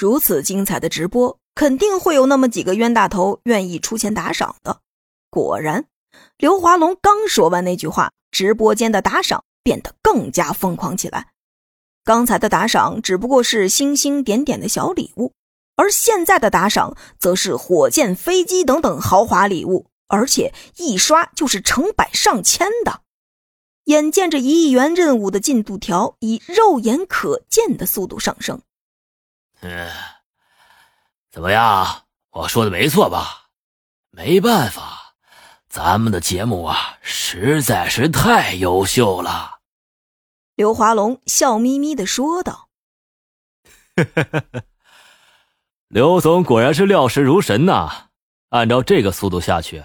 如此精彩的直播，肯定会有那么几个冤大头愿意出钱打赏的。果然，刘华龙刚说完那句话，直播间的打赏变得更加疯狂起来。刚才的打赏只不过是星星点点的小礼物，而现在的打赏则是火箭、飞机等等豪华礼物，而且一刷就是成百上千的。眼见着一亿元任务的进度条以肉眼可见的速度上升。嗯，怎么样？我说的没错吧？没办法，咱们的节目啊，实在是太优秀了。刘华龙笑眯眯的说道：“刘总果然是料事如神呐！按照这个速度下去，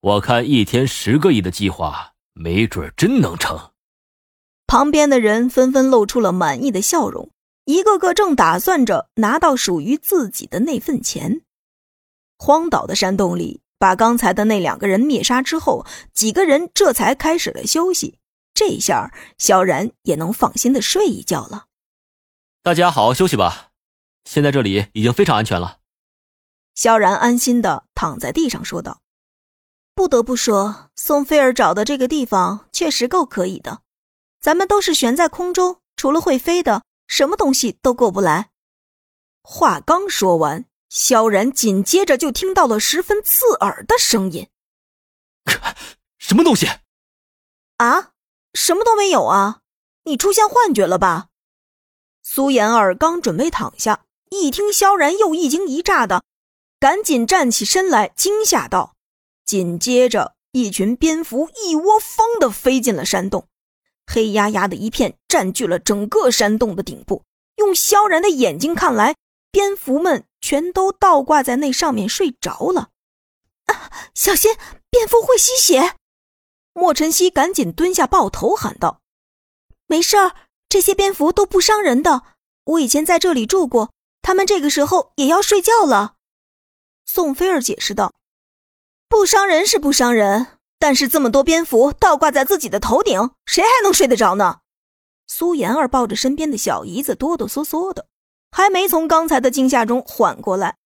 我看一天十个亿的计划，没准真能成。”旁边的人纷纷露出了满意的笑容。一个个正打算着拿到属于自己的那份钱。荒岛的山洞里，把刚才的那两个人灭杀之后，几个人这才开始了休息。这下萧然也能放心的睡一觉了。大家好好休息吧，现在这里已经非常安全了。萧然安心的躺在地上说道：“不得不说，宋菲儿找的这个地方确实够可以的。咱们都是悬在空中，除了会飞的。”什么东西都过不来。话刚说完，萧然紧接着就听到了十分刺耳的声音：“什么东西？啊，什么都没有啊！你出现幻觉了吧？”苏妍儿刚准备躺下，一听萧然又一惊一乍的，赶紧站起身来，惊吓道：“紧接着，一群蝙蝠一窝蜂的飞进了山洞。”黑压压的一片占据了整个山洞的顶部，用萧然的眼睛看来，蝙蝠们全都倒挂在那上面睡着了。啊，小心，蝙蝠会吸血！莫晨曦赶紧蹲下抱头喊道：“没事儿，这些蝙蝠都不伤人的。我以前在这里住过，他们这个时候也要睡觉了。”宋菲儿解释道：“不伤人是不伤人。”但是这么多蝙蝠倒挂在自己的头顶，谁还能睡得着呢？苏妍儿抱着身边的小姨子，哆哆嗦嗦的，还没从刚才的惊吓中缓过来。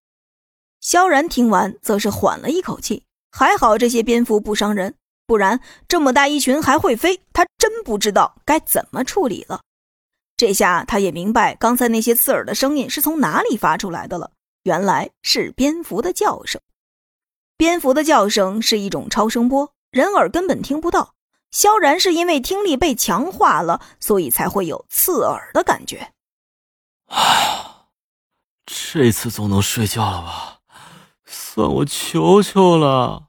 萧然听完，则是缓了一口气，还好这些蝙蝠不伤人，不然这么大一群还会飞，他真不知道该怎么处理了。这下他也明白刚才那些刺耳的声音是从哪里发出来的了，原来是蝙蝠的叫声。蝙蝠的叫声是一种超声波。人耳根本听不到，萧然是因为听力被强化了，所以才会有刺耳的感觉。啊，这次总能睡觉了吧？算我求求了。